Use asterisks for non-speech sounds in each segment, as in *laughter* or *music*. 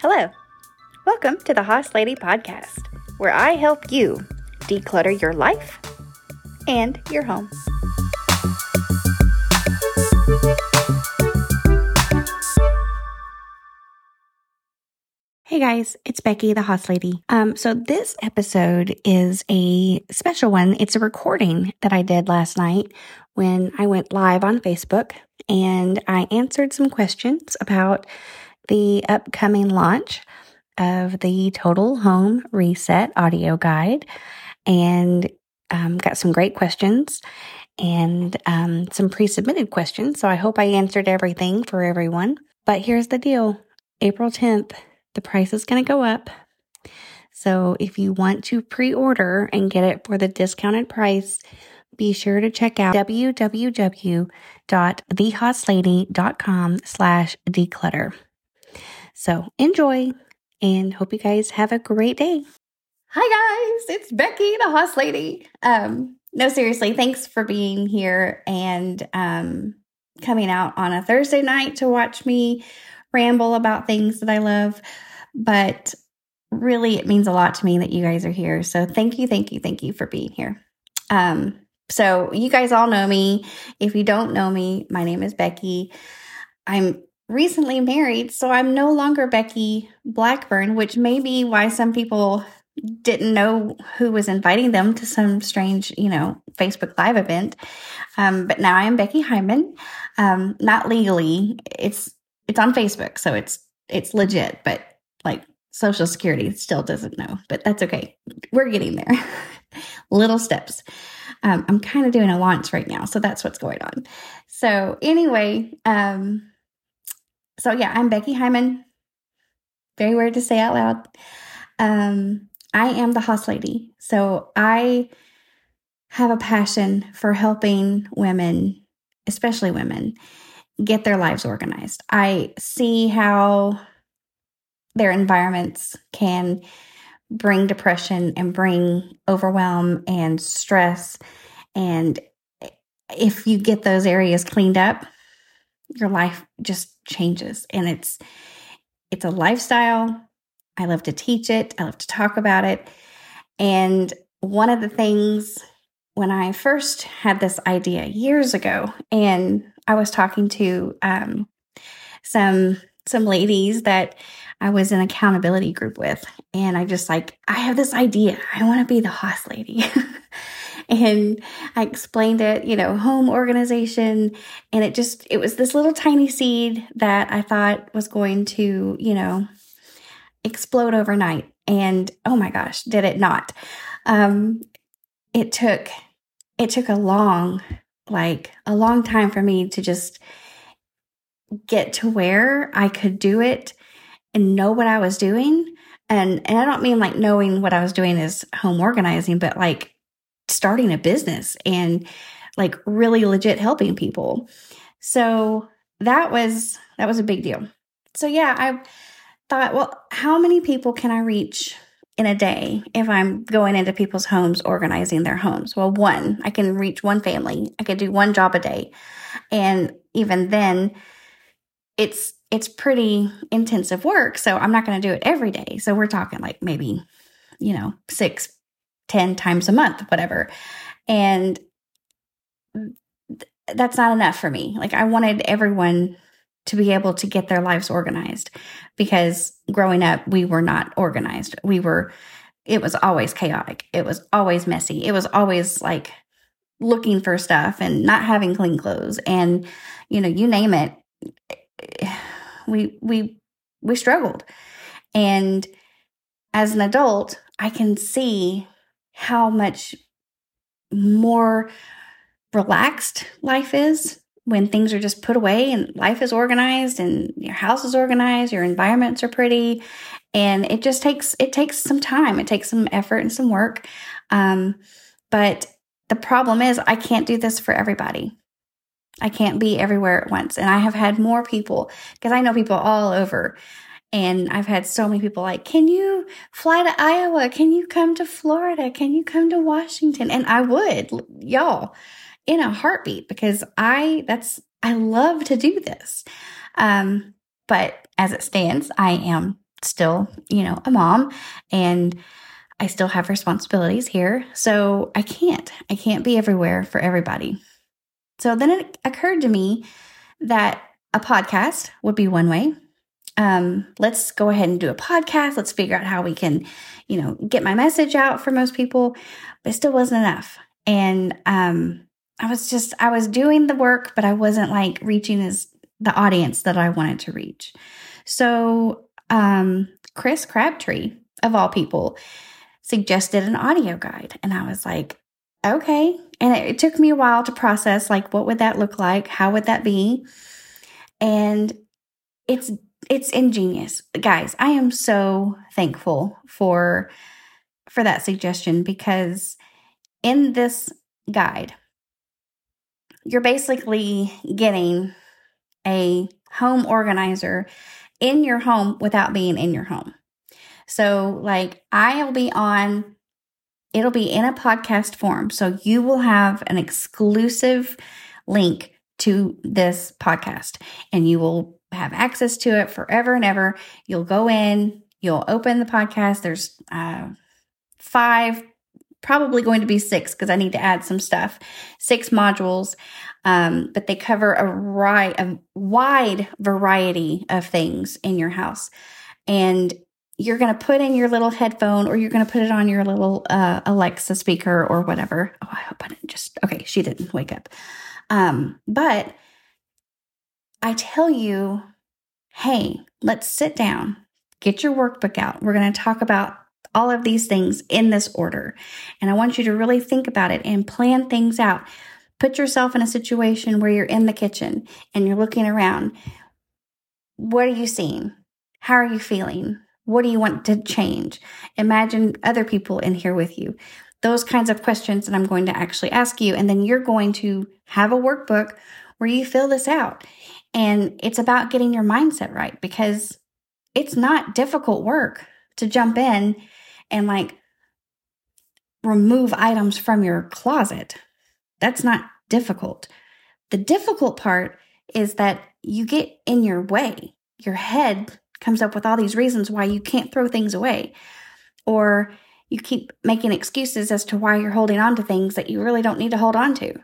Hello. Welcome to the Hoss Lady Podcast, where I help you declutter your life and your home. Hey guys, it's Becky, the Hoss Lady. Um, so this episode is a special one. It's a recording that I did last night when I went live on Facebook and I answered some questions about the upcoming launch of the Total Home Reset audio guide and um, got some great questions and um, some pre submitted questions. So I hope I answered everything for everyone. But here's the deal April 10th the price is going to go up. So if you want to pre-order and get it for the discounted price, be sure to check out www.thehosslady.com slash declutter. So enjoy and hope you guys have a great day. Hi guys, it's Becky, the Hoss Lady. Um, no, seriously, thanks for being here and um, coming out on a Thursday night to watch me ramble about things that I love but really it means a lot to me that you guys are here. So thank you, thank you, thank you for being here. Um, so you guys all know me. If you don't know me, my name is Becky. I'm recently married, so I'm no longer Becky Blackburn, which may be why some people didn't know who was inviting them to some strange, you know, Facebook Live event. Um, but now I am Becky Hyman. Um, not legally. It's it's on Facebook, so it's it's legit, but like Social Security still doesn't know, but that's okay. We're getting there. *laughs* Little steps. Um, I'm kind of doing a launch right now, so that's what's going on. So anyway, um, so yeah, I'm Becky Hyman. Very weird to say out loud. Um, I am the Hoss Lady, so I have a passion for helping women, especially women, get their lives organized. I see how their environments can bring depression and bring overwhelm and stress. And if you get those areas cleaned up, your life just changes. And it's it's a lifestyle. I love to teach it. I love to talk about it. And one of the things when I first had this idea years ago, and I was talking to um, some some ladies that I was in accountability group with. And I just like, I have this idea. I want to be the Hoss lady. *laughs* and I explained it, you know, home organization. And it just, it was this little tiny seed that I thought was going to, you know, explode overnight. And oh my gosh, did it not? Um, it took, it took a long, like a long time for me to just get to where I could do it and know what I was doing. And, and I don't mean like knowing what I was doing is home organizing, but like starting a business and like really legit helping people. So that was, that was a big deal. So yeah, I thought, well, how many people can I reach in a day if I'm going into people's homes organizing their homes? Well, one, I can reach one family. I could do one job a day. And even then, it's it's pretty intensive work. So I'm not going to do it every day. So we're talking like maybe, you know, six, ten times a month, whatever. And th- that's not enough for me. Like I wanted everyone to be able to get their lives organized because growing up, we were not organized. We were, it was always chaotic. It was always messy. It was always like looking for stuff and not having clean clothes and, you know, you name it *sighs* we we we struggled. And as an adult, I can see how much more relaxed life is when things are just put away and life is organized and your house is organized, your environments are pretty, and it just takes it takes some time. It takes some effort and some work. Um, but the problem is, I can't do this for everybody. I can't be everywhere at once. And I have had more people because I know people all over. And I've had so many people like, can you fly to Iowa? Can you come to Florida? Can you come to Washington? And I would, y'all, in a heartbeat because I, that's, I love to do this. Um, But as it stands, I am still, you know, a mom and I still have responsibilities here. So I can't, I can't be everywhere for everybody. So then it occurred to me that a podcast would be one way. Um, let's go ahead and do a podcast. Let's figure out how we can, you know, get my message out for most people, but it still wasn't enough. And um, I was just, I was doing the work, but I wasn't like reaching as the audience that I wanted to reach. So um, Chris Crabtree, of all people, suggested an audio guide. And I was like, okay. And it, it took me a while to process like, what would that look like? How would that be? And it's, it's ingenious. Guys, I am so thankful for, for that suggestion because in this guide, you're basically getting a home organizer in your home without being in your home. So, like, I'll be on, it'll be in a podcast form. So, you will have an exclusive link to this podcast and you will have access to it forever and ever. You'll go in, you'll open the podcast. There's uh, five, probably going to be six because I need to add some stuff, six modules. Um, but they cover a, ri- a wide variety of things in your house. And you're going to put in your little headphone or you're going to put it on your little uh, Alexa speaker or whatever. Oh, I hope I didn't just, okay, she didn't wake up. Um, but I tell you, hey, let's sit down, get your workbook out. We're going to talk about all of these things in this order. And I want you to really think about it and plan things out. Put yourself in a situation where you're in the kitchen and you're looking around. What are you seeing? How are you feeling? What do you want to change? Imagine other people in here with you. Those kinds of questions that I'm going to actually ask you. And then you're going to have a workbook where you fill this out. And it's about getting your mindset right because it's not difficult work to jump in and like remove items from your closet. That's not difficult. The difficult part is that you get in your way. Your head comes up with all these reasons why you can't throw things away. Or you keep making excuses as to why you're holding on to things that you really don't need to hold on to.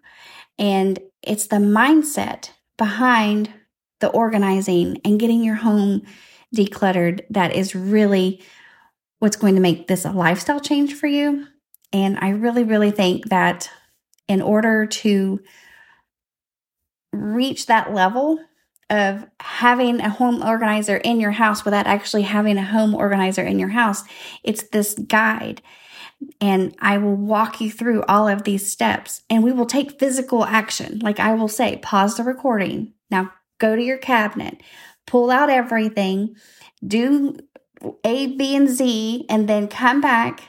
And it's the mindset behind the organizing and getting your home decluttered that is really what's going to make this a lifestyle change for you. And I really, really think that in order to reach that level of having a home organizer in your house without actually having a home organizer in your house. It's this guide. And I will walk you through all of these steps and we will take physical action. Like I will say, pause the recording. Now go to your cabinet, pull out everything, do A, B, and Z, and then come back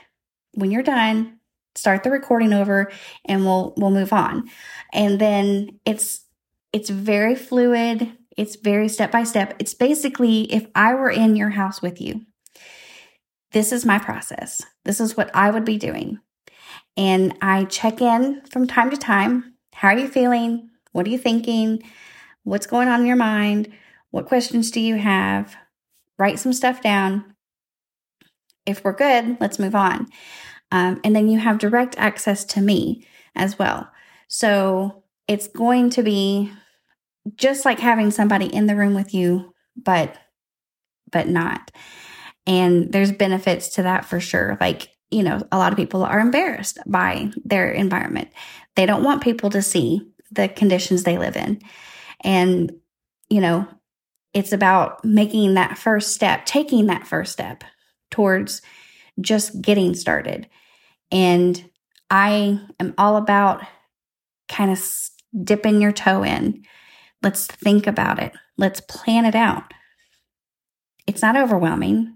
when you're done, start the recording over and we'll, we'll move on. And then it's, it's very fluid. It's very step by step. It's basically if I were in your house with you, this is my process. This is what I would be doing. And I check in from time to time. How are you feeling? What are you thinking? What's going on in your mind? What questions do you have? Write some stuff down. If we're good, let's move on. Um, and then you have direct access to me as well. So it's going to be just like having somebody in the room with you, but but not. And there's benefits to that for sure. Like, you know, a lot of people are embarrassed by their environment. They don't want people to see the conditions they live in. And, you know, it's about making that first step, taking that first step towards just getting started. And I am all about kind of dipping your toe in Let's think about it. Let's plan it out. It's not overwhelming.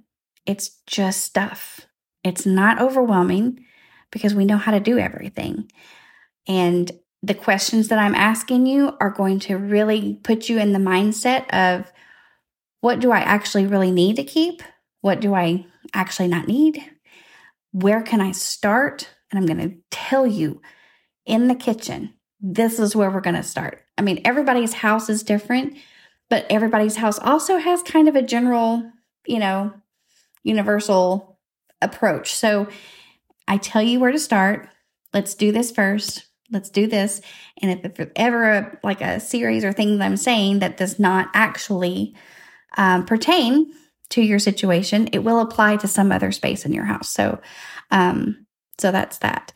It's just stuff. It's not overwhelming because we know how to do everything. And the questions that I'm asking you are going to really put you in the mindset of what do I actually really need to keep? What do I actually not need? Where can I start? And I'm going to tell you in the kitchen, this is where we're going to start. I mean, everybody's house is different, but everybody's house also has kind of a general, you know, universal approach. So I tell you where to start. Let's do this first. Let's do this. And if, ever a, like a series or thing that I'm saying that does not actually um, pertain to your situation, it will apply to some other space in your house. So, um, so that's that.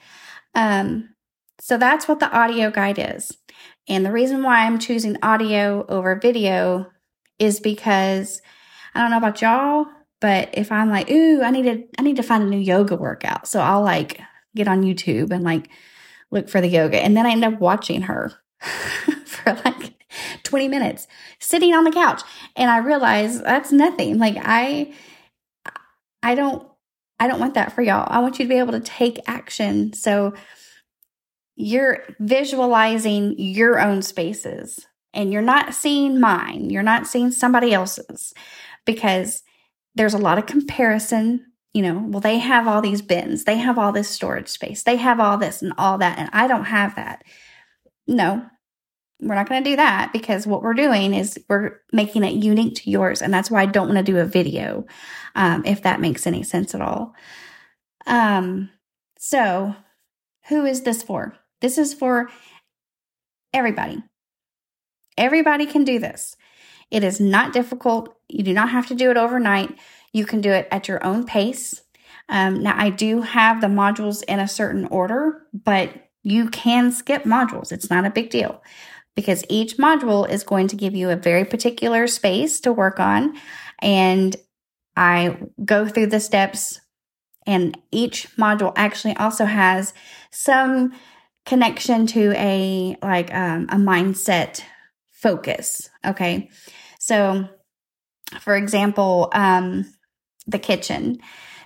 Um, so that's what the audio guide is. And the reason why I'm choosing audio over video is because I don't know about y'all, but if I'm like, ooh, I need to, I need to find a new yoga workout. So I'll like get on YouTube and like look for the yoga. And then I end up watching her *laughs* for like 20 minutes sitting on the couch. And I realize that's nothing. Like I, I don't, I don't want that for y'all. I want you to be able to take action. So you're visualizing your own spaces and you're not seeing mine. You're not seeing somebody else's because there's a lot of comparison. You know, well, they have all these bins, they have all this storage space, they have all this and all that, and I don't have that. No, we're not going to do that because what we're doing is we're making it unique to yours. And that's why I don't want to do a video, um, if that makes any sense at all. Um, so, who is this for? This is for everybody. Everybody can do this. It is not difficult. You do not have to do it overnight. You can do it at your own pace. Um, now, I do have the modules in a certain order, but you can skip modules. It's not a big deal because each module is going to give you a very particular space to work on. And I go through the steps, and each module actually also has some connection to a like um, a mindset focus. Okay. So, for example, um, the kitchen.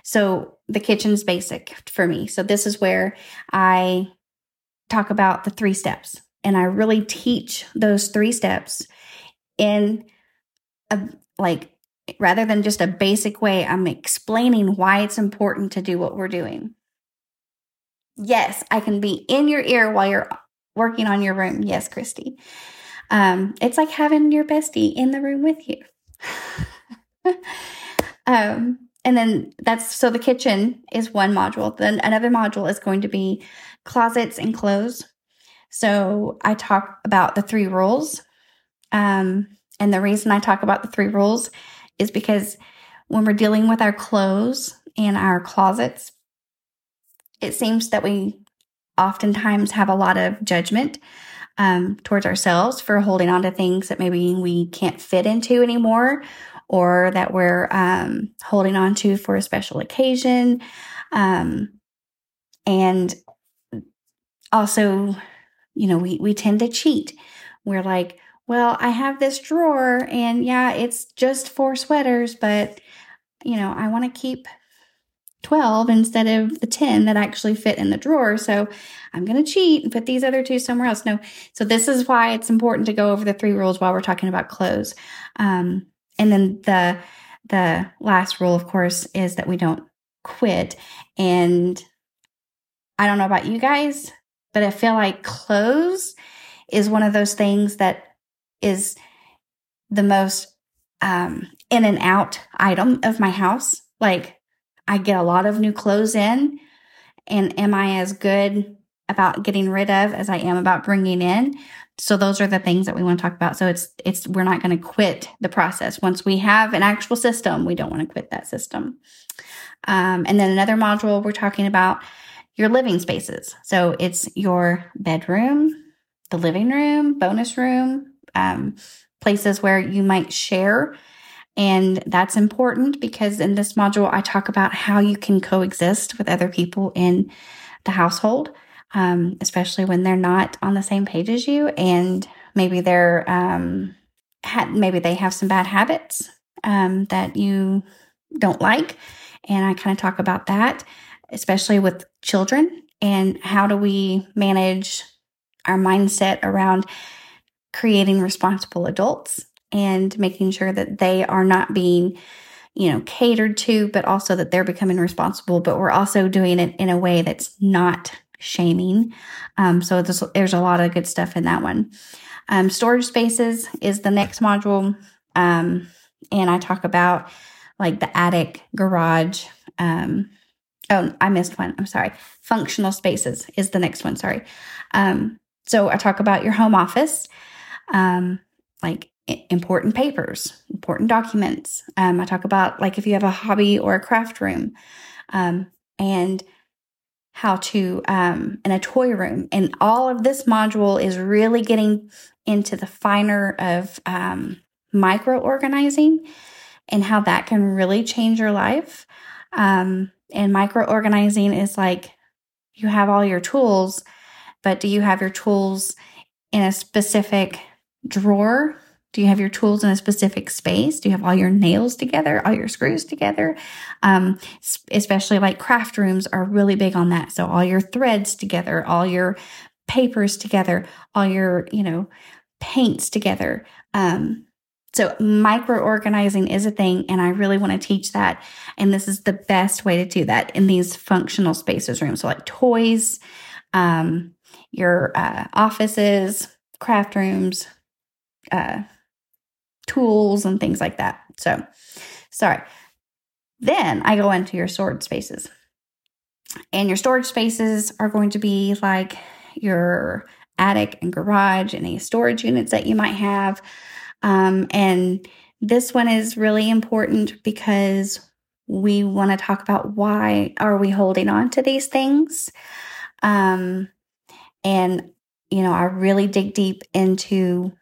So, the kitchen's basic for me. So, this is where I talk about the three steps and I really teach those three steps in a like rather than just a basic way, I'm explaining why it's important to do what we're doing. Yes, I can be in your ear while you're working on your room. Yes, Christy. Um, it's like having your bestie in the room with you. *laughs* um, and then that's so the kitchen is one module. Then another module is going to be closets and clothes. So I talk about the three rules. Um, and the reason I talk about the three rules is because when we're dealing with our clothes and our closets, it seems that we oftentimes have a lot of judgment um, towards ourselves for holding on to things that maybe we can't fit into anymore or that we're um, holding on to for a special occasion. Um, and also, you know, we, we tend to cheat. We're like, well, I have this drawer and yeah, it's just four sweaters, but you know, I want to keep 12 instead of the 10 that actually fit in the drawer. So I'm going to cheat and put these other two somewhere else. No. So this is why it's important to go over the three rules while we're talking about clothes. Um, and then the, the last rule, of course, is that we don't quit. And I don't know about you guys, but I feel like clothes is one of those things that is the most um, in and out item of my house. Like I get a lot of new clothes in. And am I as good about getting rid of as I am about bringing in? So those are the things that we want to talk about. So it's it's we're not going to quit the process. Once we have an actual system, we don't want to quit that system. Um, and then another module we're talking about your living spaces. So it's your bedroom, the living room, bonus room, um, places where you might share and that's important because in this module, I talk about how you can coexist with other people in the household, um, especially when they're not on the same page as you. And maybe they're, um, ha- maybe they have some bad habits um, that you don't like. And I kind of talk about that, especially with children and how do we manage our mindset around creating responsible adults and making sure that they are not being you know catered to but also that they're becoming responsible but we're also doing it in a way that's not shaming um, so there's, there's a lot of good stuff in that one Um, storage spaces is the next module. Um, and I talk about like the attic, garage. Um, oh, I missed one. I'm sorry. Functional spaces is the next one. Sorry. Um, so I talk about your home office, um, like important papers, important documents. Um, I talk about like if you have a hobby or a craft room, um, and how to um, in a toy room. And all of this module is really getting into the finer of um, micro organizing and how that can really change your life. Um, and micro organizing is like you have all your tools, but do you have your tools in a specific drawer? Do you have your tools in a specific space? Do you have all your nails together, all your screws together? Um, especially like craft rooms are really big on that. So all your threads together, all your papers together, all your, you know, paints together. Um, so micro organizing is a thing, and I really want to teach that. And this is the best way to do that in these functional spaces rooms. So like toys, um, your uh, offices, craft rooms, uh, tools, and things like that. So, sorry. Then I go into your storage spaces. And your storage spaces are going to be like your attic and garage, and any storage units that you might have. Um, and this one is really important because we want to talk about why are we holding on to these things. Um, and you know, I really dig deep into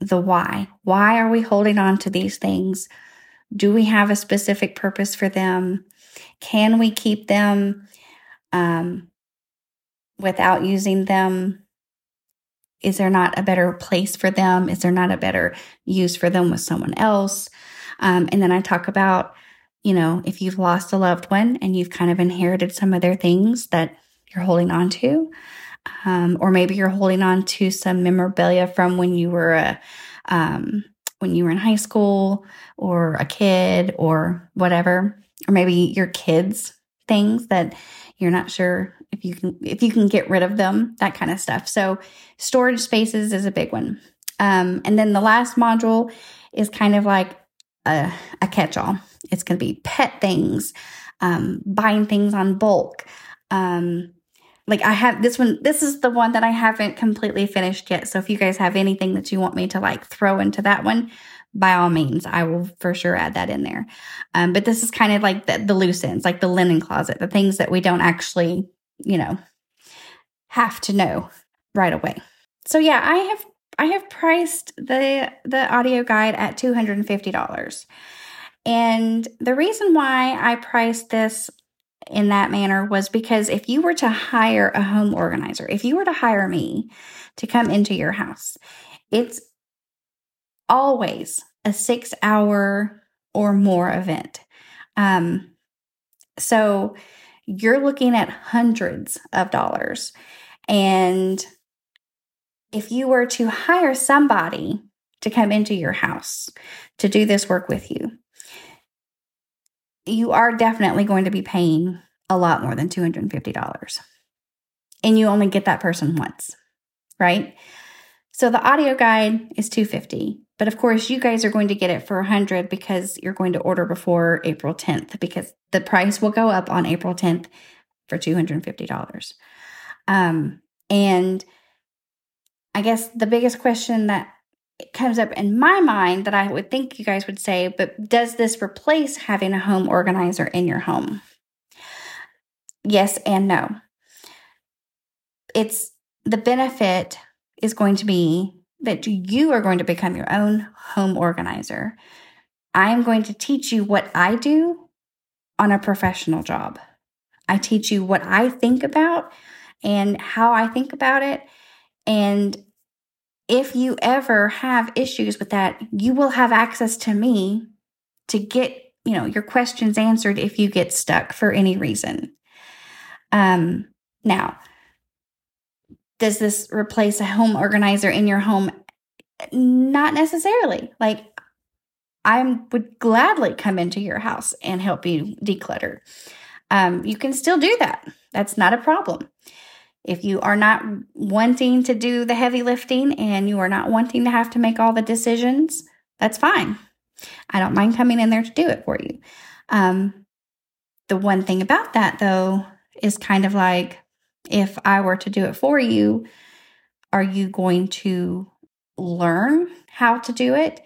the why. Why are we holding on to these things? Do we have a specific purpose for them? Can we keep them um, without using them? Is there not a better place for them? Is there not a better use for them with someone else? Um, and then I talk about, you know, if you've lost a loved one and you've kind of inherited some of their things that you're holding on to, um, or maybe you're holding on to some memorabilia from when you were a um, when you were in high school or a kid or whatever, or maybe your kids things that you're not sure if you can if you can get rid of them, that kind of stuff. So storage spaces is a big one. Um, and then the last module is kind of like a, a catch-all. It's going to be pet things, um, buying things on bulk, um, like I have this one, this is the one that I haven't completely finished yet. So if you guys have anything that you want me to like throw into that one, by all means, I will for sure add that in there. Um, but this is kind of like the, the loose ends, like the linen closet, the things that we don't actually, you know, have to know right away. So yeah, I have I have priced the the audio guide at two hundred and fifty dollars. And the reason why I priced this in that manner was because if you were to hire a home organizer, if you were to hire me to come into your house, it's always a six hour or more event. Um, so you're looking at hundreds of dollars. And if you were to hire somebody to come into your house to do this work with you, you are definitely going to be paying a lot more than $250. And you only get that person once, right? So the audio guide is 250, but of course you guys are going to get it for 100 because you're going to order before April 10th because the price will go up on April 10th for $250. Um, and I guess the biggest question that comes up in my mind that I would think you guys would say, but does this replace having a home organizer in your home? Yes and no. It's the benefit is going to be that you are going to become your own home organizer. I am going to teach you what I do on a professional job. I teach you what I think about and how I think about it. And if you ever have issues with that, you will have access to me to get, you know, your questions answered if you get stuck for any reason. Um, now, does this replace a home organizer in your home? Not necessarily. Like, I would gladly come into your house and help you declutter. Um, you can still do that. That's not a problem. If you are not wanting to do the heavy lifting and you are not wanting to have to make all the decisions, that's fine. I don't mind coming in there to do it for you. Um, the one thing about that, though, is kind of like if I were to do it for you, are you going to learn how to do it?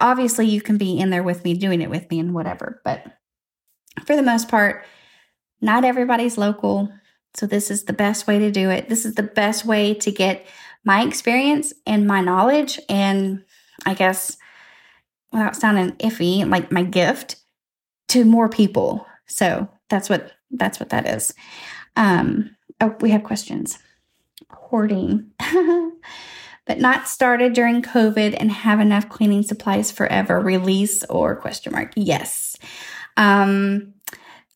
Obviously, you can be in there with me, doing it with me, and whatever. But for the most part, not everybody's local. So, this is the best way to do it. This is the best way to get my experience and my knowledge, and I guess without sounding iffy, like my gift to more people. So, that's what that's what that is. Um, oh, we have questions. Hoarding. *laughs* but not started during COVID and have enough cleaning supplies forever. Release or question mark? Yes. Um,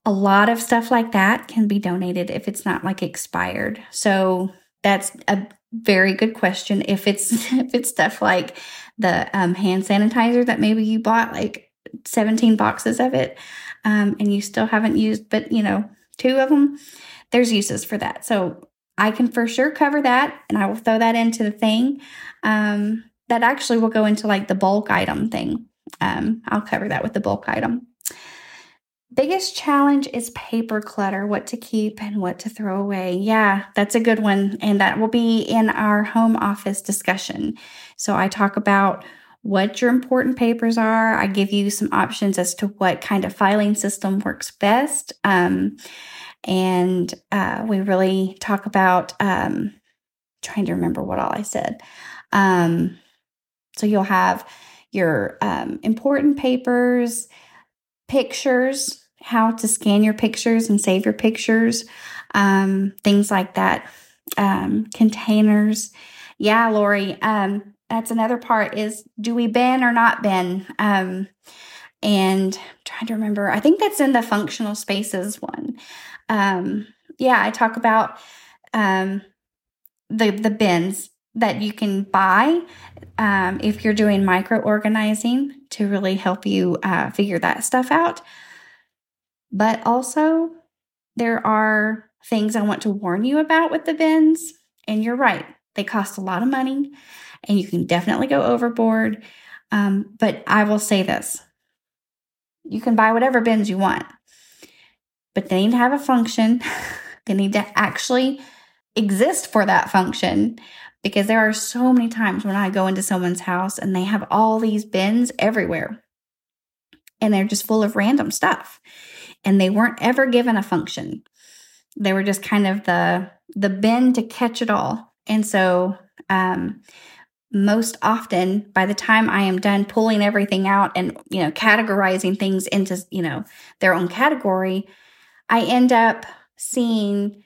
a lot of stuff like that can be donated if it's not like expired. So that's a very good question. If it's *laughs* if it's stuff like the um, hand sanitizer that maybe you bought like 17 boxes of it, um, and you still haven't used, but you know, two of them, there's uses for that. So I can for sure cover that and I will throw that into the thing. Um, that actually will go into like the bulk item thing. Um, I'll cover that with the bulk item. Biggest challenge is paper clutter, what to keep and what to throw away. Yeah, that's a good one. And that will be in our home office discussion. So I talk about what your important papers are. I give you some options as to what kind of filing system works best. Um, and uh, we really talk about um, trying to remember what all I said. Um, so you'll have your um, important papers, pictures, how to scan your pictures and save your pictures, um, things like that. Um, containers. Yeah, Lori. Um, that's another part is do we bin or not bin? Um, and I'm trying to remember, I think that's in the functional spaces one um, yeah, I talk about um, the the bins that you can buy um, if you're doing micro organizing to really help you uh, figure that stuff out. But also, there are things I want to warn you about with the bins. And you're right, they cost a lot of money and you can definitely go overboard. Um, but I will say this you can buy whatever bins you want but they need to have a function. *laughs* they need to actually exist for that function because there are so many times when I go into someone's house and they have all these bins everywhere and they're just full of random stuff and they weren't ever given a function. They were just kind of the the bin to catch it all. And so um most often by the time I am done pulling everything out and you know categorizing things into you know their own category, I end up seeing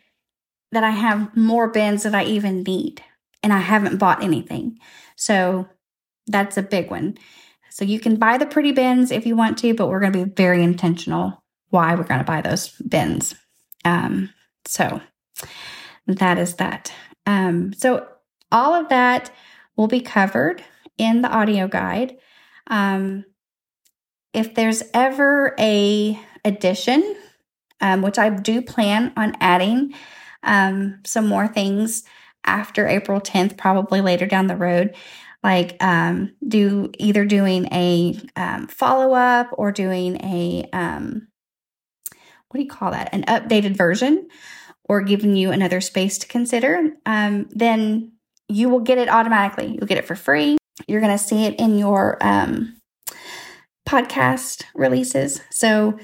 that I have more bins that I even need and I haven't bought anything. So that's a big one. So you can buy the pretty bins if you want to, but we're going to be very intentional why we're going to buy those bins. Um, so that is that. Um, so all of that will be covered in the audio guide. Um, if there's ever a addition um, which I do plan on adding um, some more things after April 10th, probably later down the road. Like um, do either doing a um, follow up or doing a um, what do you call that? An updated version, or giving you another space to consider. Um, then you will get it automatically. You'll get it for free. You're going to see it in your podcast releases. So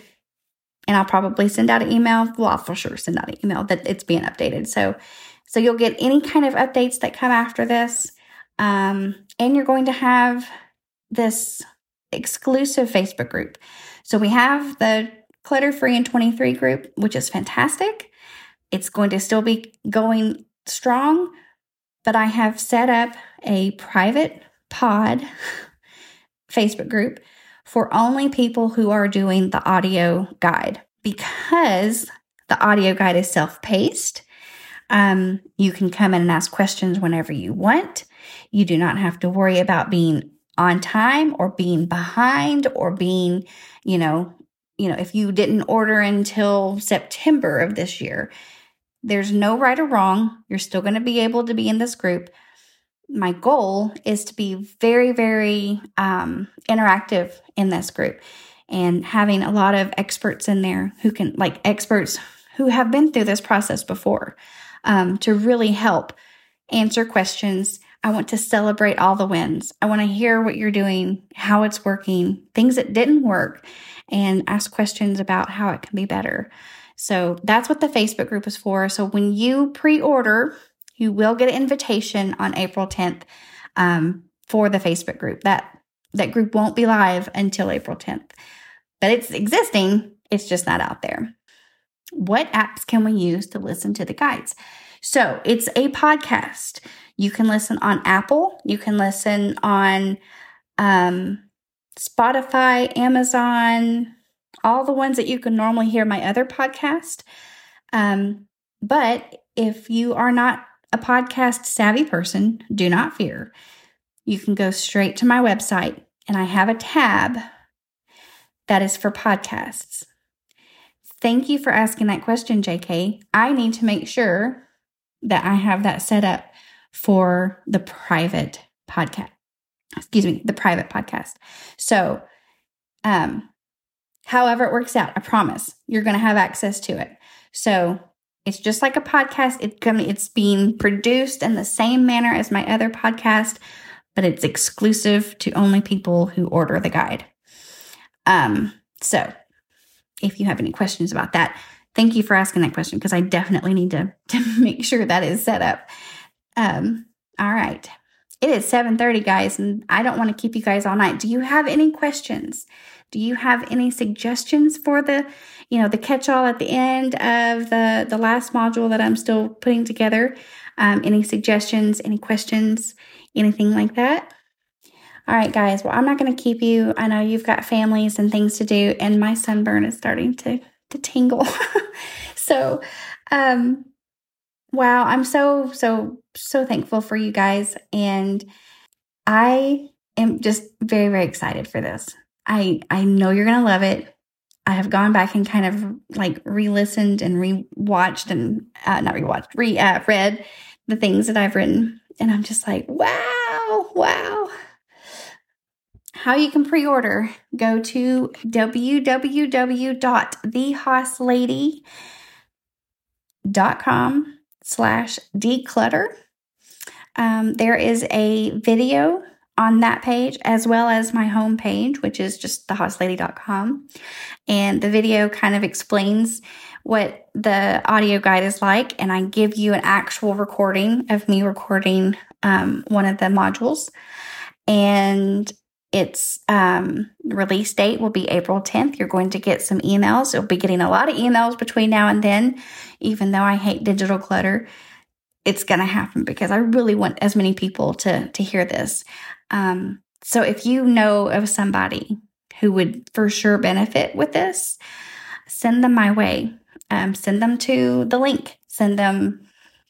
and I'll probably send out an email. Well, I'll for sure send out an email that it's being updated. So, so you'll get any kind of updates that come after this. Um, and you're going to have this exclusive Facebook group. So we have the clutter free and 23 group, which is fantastic. It's going to still be going strong, but I have set up a private pod *laughs* Facebook group for only people who are doing the audio guide because the audio guide is self paced. Um, you can come in and ask questions whenever you want. You do not have to worry about being on time or being behind or being, you know, you know, if you didn't order until September of this year, There's no right or wrong. You're still going to be able to be in this group. My goal is to be very, very um, interactive in this group and having a lot of experts in there who can, like experts who have been through this process before, um, to really help answer questions. I want to celebrate all the wins. I want to hear what you're doing, how it's working, things that didn't work, and ask questions about how it can be better. So that's what the Facebook group is for. So when you pre order, you will get an invitation on April 10th um, for the Facebook group. That that group won't be live until April 10th, but it's existing. It's just not out there. What apps can we use to listen to the guides? So it's a podcast. You can listen on Apple. You can listen on um, Spotify, Amazon, all the ones that you can normally hear my other podcast. Um, but if you are not a podcast savvy person, do not fear. You can go straight to my website, and I have a tab that is for podcasts. Thank you for asking that question, JK. I need to make sure that I have that set up for the private podcast. Excuse me, the private podcast. So, um, however it works out, I promise you're going to have access to it. So it's just like a podcast. It, it's being produced in the same manner as my other podcast, but it's exclusive to only people who order the guide. Um, so if you have any questions about that, thank you for asking that question because I definitely need to, *laughs* to make sure that is set up. Um, all right. It is 7:30 guys and I don't want to keep you guys all night. Do you have any questions? Do you have any suggestions for the, you know, the catch-all at the end of the the last module that I'm still putting together? Um, any suggestions, any questions, anything like that? All right, guys. Well, I'm not going to keep you. I know you've got families and things to do, and my sunburn is starting to to tingle. *laughs* so, um, wow, I'm so so so thankful for you guys, and I am just very very excited for this. I I know you're gonna love it. I have gone back and kind of like re-listened and re-watched and uh, not re-watched, re uh, read the things that I've written, and I'm just like, wow, wow. How you can pre-order? Go to www.thehosslady.com slash declutter. Um, there is a video on that page as well as my home page, which is just thehosslady.com. And the video kind of explains what the audio guide is like. And I give you an actual recording of me recording um, one of the modules. And its um, release date will be April 10th. You're going to get some emails. You'll be getting a lot of emails between now and then, even though I hate digital clutter it's going to happen because I really want as many people to to hear this. Um, so if you know of somebody who would for sure benefit with this, send them my way. Um, send them to the link. Send them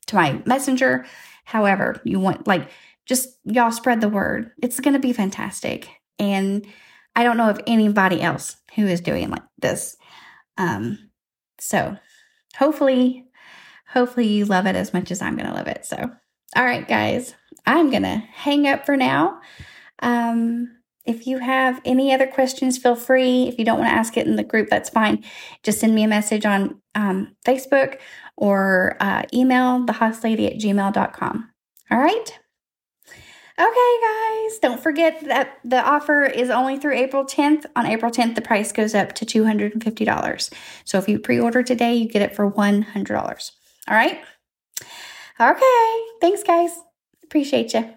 to my messenger. However, you want like just y'all spread the word. It's going to be fantastic. And I don't know of anybody else who is doing like this. Um, so hopefully, hopefully you love it as much as I'm going to love it. So, all right, guys, I'm going to hang up for now. Um, if you have any other questions, feel free. If you don't want to ask it in the group, that's fine. Just send me a message on um, Facebook or uh, email thehosslady at gmail.com. All right. Okay, guys, don't forget that the offer is only through April 10th. On April 10th, the price goes up to $250. So if you pre order today, you get it for $100. All right. Okay. Thanks, guys. Appreciate you.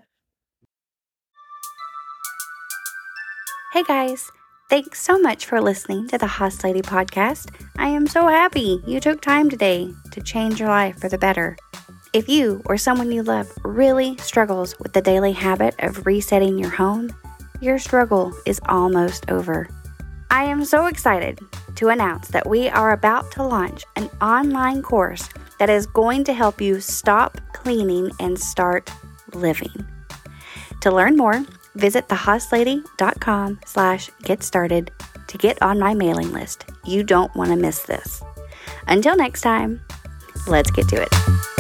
Hey guys, thanks so much for listening to the Hoss Lady podcast. I am so happy you took time today to change your life for the better. If you or someone you love really struggles with the daily habit of resetting your home, your struggle is almost over. I am so excited to announce that we are about to launch an online course that is going to help you stop cleaning and start living. To learn more, visit thehosslady.com slash get started to get on my mailing list. You don't want to miss this. Until next time, let's get to it.